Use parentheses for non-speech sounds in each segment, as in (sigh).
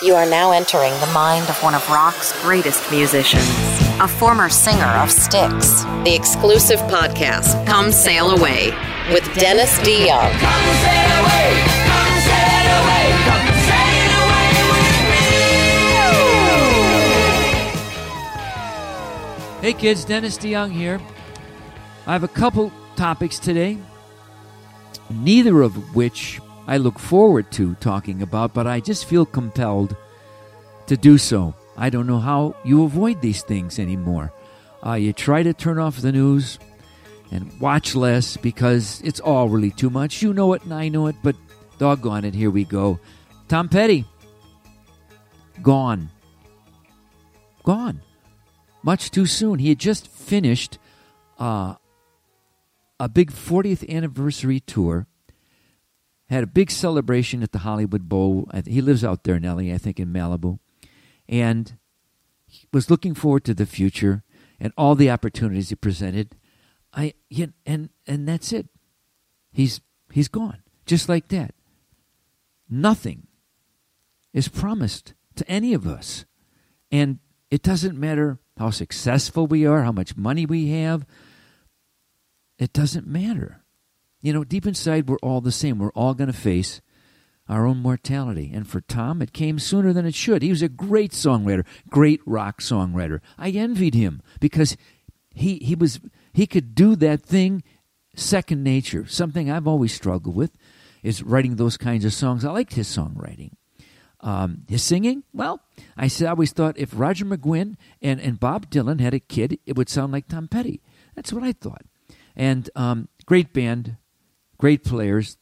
You are now entering the mind of one of rock's greatest musicians, a former singer of Styx. The exclusive podcast, Come Sail Away, with Dennis DeYoung. Come sail away, come sail away, come sail away with me. Hey kids, Dennis DeYoung here. I have a couple topics today, neither of which I look forward to talking about, but I just feel compelled to do so. I don't know how you avoid these things anymore. Uh, you try to turn off the news and watch less because it's all really too much. You know it and I know it, but doggone it, here we go. Tom Petty, gone. Gone. Much too soon. He had just finished uh, a big 40th anniversary tour had a big celebration at the Hollywood Bowl. He lives out there in LA, I think in Malibu, and was looking forward to the future and all the opportunities he presented. I and and that's it. He's he's gone just like that. Nothing is promised to any of us, and it doesn't matter how successful we are, how much money we have. It doesn't matter you know, deep inside, we're all the same. We're all going to face our own mortality. And for Tom, it came sooner than it should. He was a great songwriter, great rock songwriter. I envied him because he, he was he could do that thing second nature. Something I've always struggled with is writing those kinds of songs. I liked his songwriting. Um, his singing, well, I always thought if Roger McGuinn and, and Bob Dylan had a kid, it would sound like Tom Petty. That's what I thought. And um, great band, great players.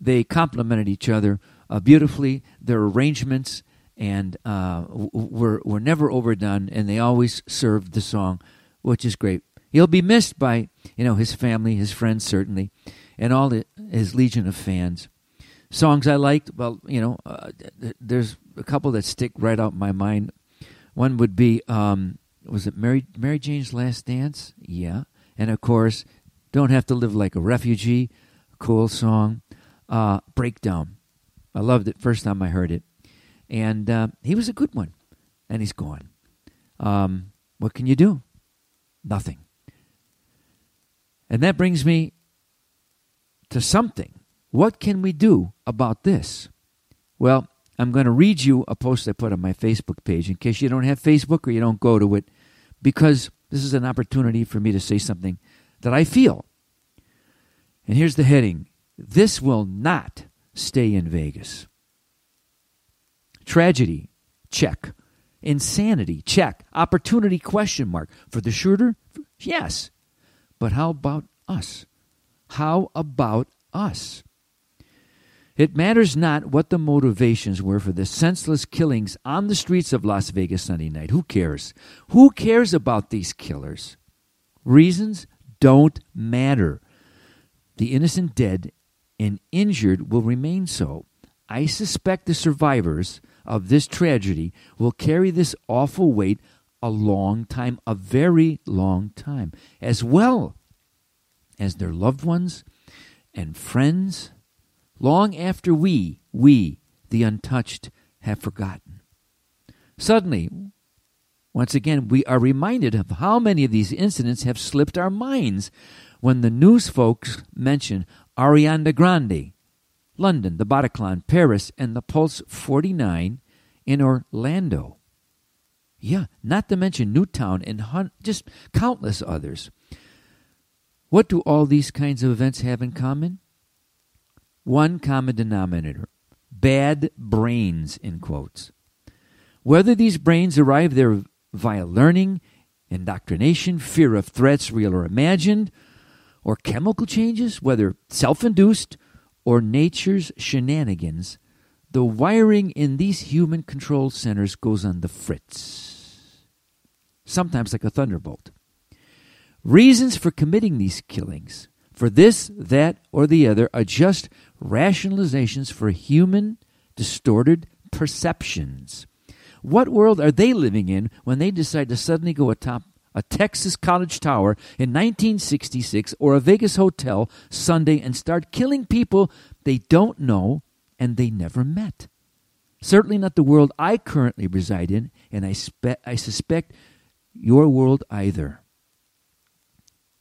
They complemented each other uh, beautifully. Their arrangements and uh, were were never overdone, and they always served the song, which is great. He'll be missed by you know his family, his friends certainly, and all his legion of fans. Songs I liked, well, you know, uh, there's a couple that stick right out my mind. One would be, um, was it Mary Mary Jane's Last Dance? Yeah, and of course, Don't Have to Live Like a Refugee cool song. Uh, Breakdown. I loved it first time I heard it. And uh, he was a good one. And he's gone. Um, what can you do? Nothing. And that brings me to something. What can we do about this? Well, I'm going to read you a post I put on my Facebook page in case you don't have Facebook or you don't go to it, because this is an opportunity for me to say something that I feel and here's the heading This will not stay in Vegas. Tragedy, check. Insanity, check. Opportunity, question mark. For the shooter, yes. But how about us? How about us? It matters not what the motivations were for the senseless killings on the streets of Las Vegas Sunday night. Who cares? Who cares about these killers? Reasons don't matter. The innocent dead and injured will remain so. I suspect the survivors of this tragedy will carry this awful weight a long time, a very long time, as well as their loved ones and friends, long after we, we, the untouched, have forgotten. Suddenly, once again, we are reminded of how many of these incidents have slipped our minds when the news folks mention Ariana Grande, London, the Bataclan, Paris, and the Pulse 49 in Orlando. Yeah, not to mention Newtown and hun- just countless others. What do all these kinds of events have in common? One common denominator bad brains, in quotes. Whether these brains arrive there via learning, indoctrination, fear of threats, real or imagined, or chemical changes, whether self induced or nature's shenanigans, the wiring in these human control centers goes on the fritz, sometimes like a thunderbolt. Reasons for committing these killings, for this, that, or the other, are just rationalizations for human distorted perceptions. What world are they living in when they decide to suddenly go atop a Texas college tower in 1966 or a Vegas hotel Sunday and start killing people they don't know and they never met. Certainly not the world I currently reside in, and I, spe- I suspect your world either.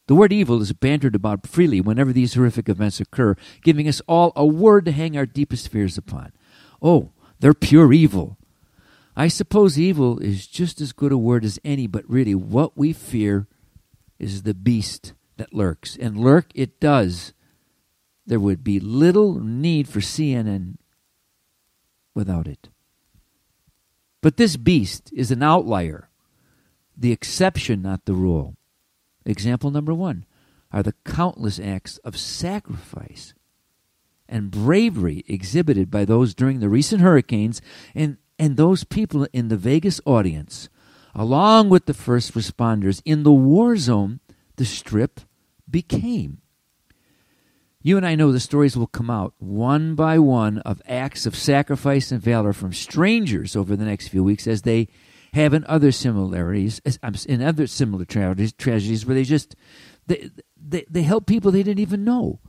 The word evil is bantered about freely whenever these horrific events occur, giving us all a word to hang our deepest fears upon. Oh, they're pure evil. I suppose evil is just as good a word as any, but really what we fear is the beast that lurks. And lurk it does. There would be little need for CNN without it. But this beast is an outlier, the exception, not the rule. Example number one are the countless acts of sacrifice and bravery exhibited by those during the recent hurricanes and, and those people in the Vegas audience, along with the first responders in the war zone the strip became. You and I know the stories will come out one by one of acts of sacrifice and valor from strangers over the next few weeks as they have in other similarities, in other similar tragedies, tragedies where they just they, they, they help people they didn't even know.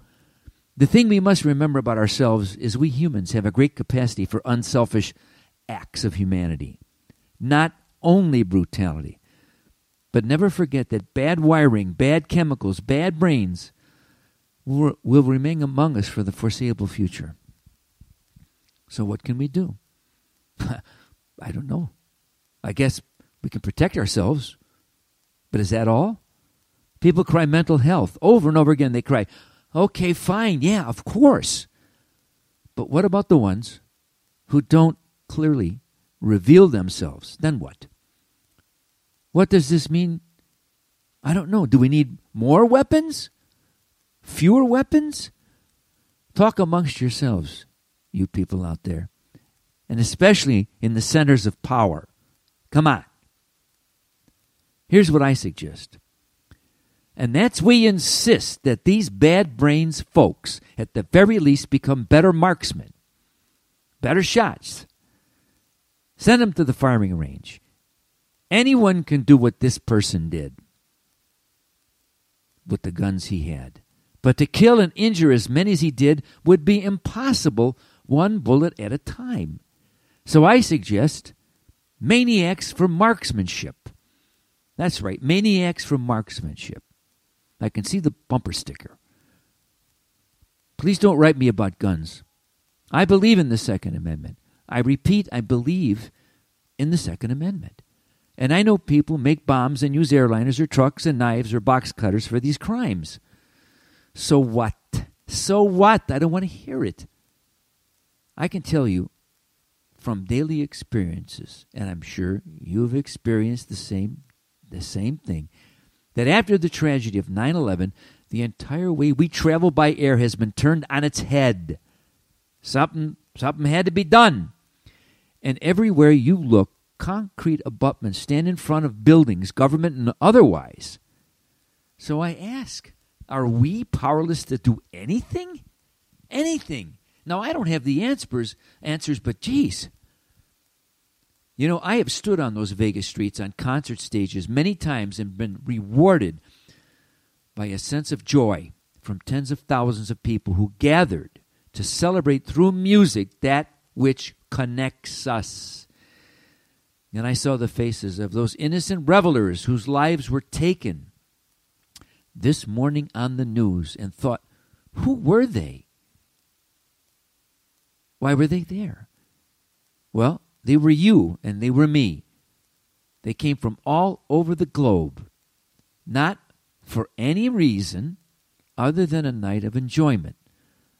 The thing we must remember about ourselves is we humans have a great capacity for unselfish acts of humanity, not only brutality. But never forget that bad wiring, bad chemicals, bad brains will, will remain among us for the foreseeable future. So, what can we do? (laughs) I don't know. I guess we can protect ourselves. But is that all? People cry mental health over and over again. They cry, okay, fine, yeah, of course. But what about the ones who don't clearly reveal themselves? Then what? What does this mean? I don't know. Do we need more weapons? Fewer weapons? Talk amongst yourselves, you people out there, and especially in the centers of power. Come on. Here's what I suggest. And that's we insist that these bad brains folks, at the very least, become better marksmen, better shots. Send them to the firing range. Anyone can do what this person did with the guns he had. But to kill and injure as many as he did would be impossible, one bullet at a time. So I suggest Maniacs for marksmanship. That's right, maniacs for marksmanship. I can see the bumper sticker. Please don't write me about guns. I believe in the Second Amendment. I repeat, I believe in the Second Amendment. And I know people make bombs and use airliners or trucks and knives or box cutters for these crimes. So what? So what? I don't want to hear it. I can tell you from daily experiences, and I'm sure you've experienced the same the same thing, that after the tragedy of 9/11, the entire way we travel by air has been turned on its head. Something something had to be done. And everywhere you look, concrete abutments stand in front of buildings, government and otherwise. So I ask, are we powerless to do anything? Anything. Now I don't have the answers answers, but geez, you know, I have stood on those Vegas streets on concert stages many times and been rewarded by a sense of joy from tens of thousands of people who gathered to celebrate through music that which connects us. And I saw the faces of those innocent revelers whose lives were taken this morning on the news and thought, who were they? Why were they there? Well, they were you and they were me. They came from all over the globe, not for any reason other than a night of enjoyment,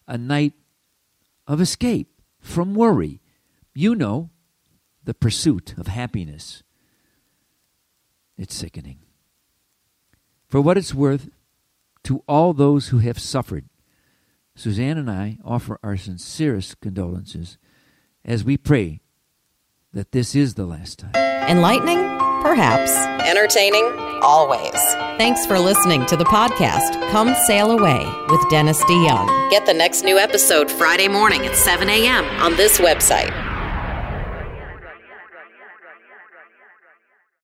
a night of escape from worry. You know, the pursuit of happiness. It's sickening. For what it's worth, to all those who have suffered, Suzanne and I offer our sincerest condolences as we pray that this is the last time. Enlightening? Perhaps. Entertaining? Always. Thanks for listening to the podcast Come Sail Away with Dennis DeYoung. Get the next new episode Friday morning at 7 a.m. on this website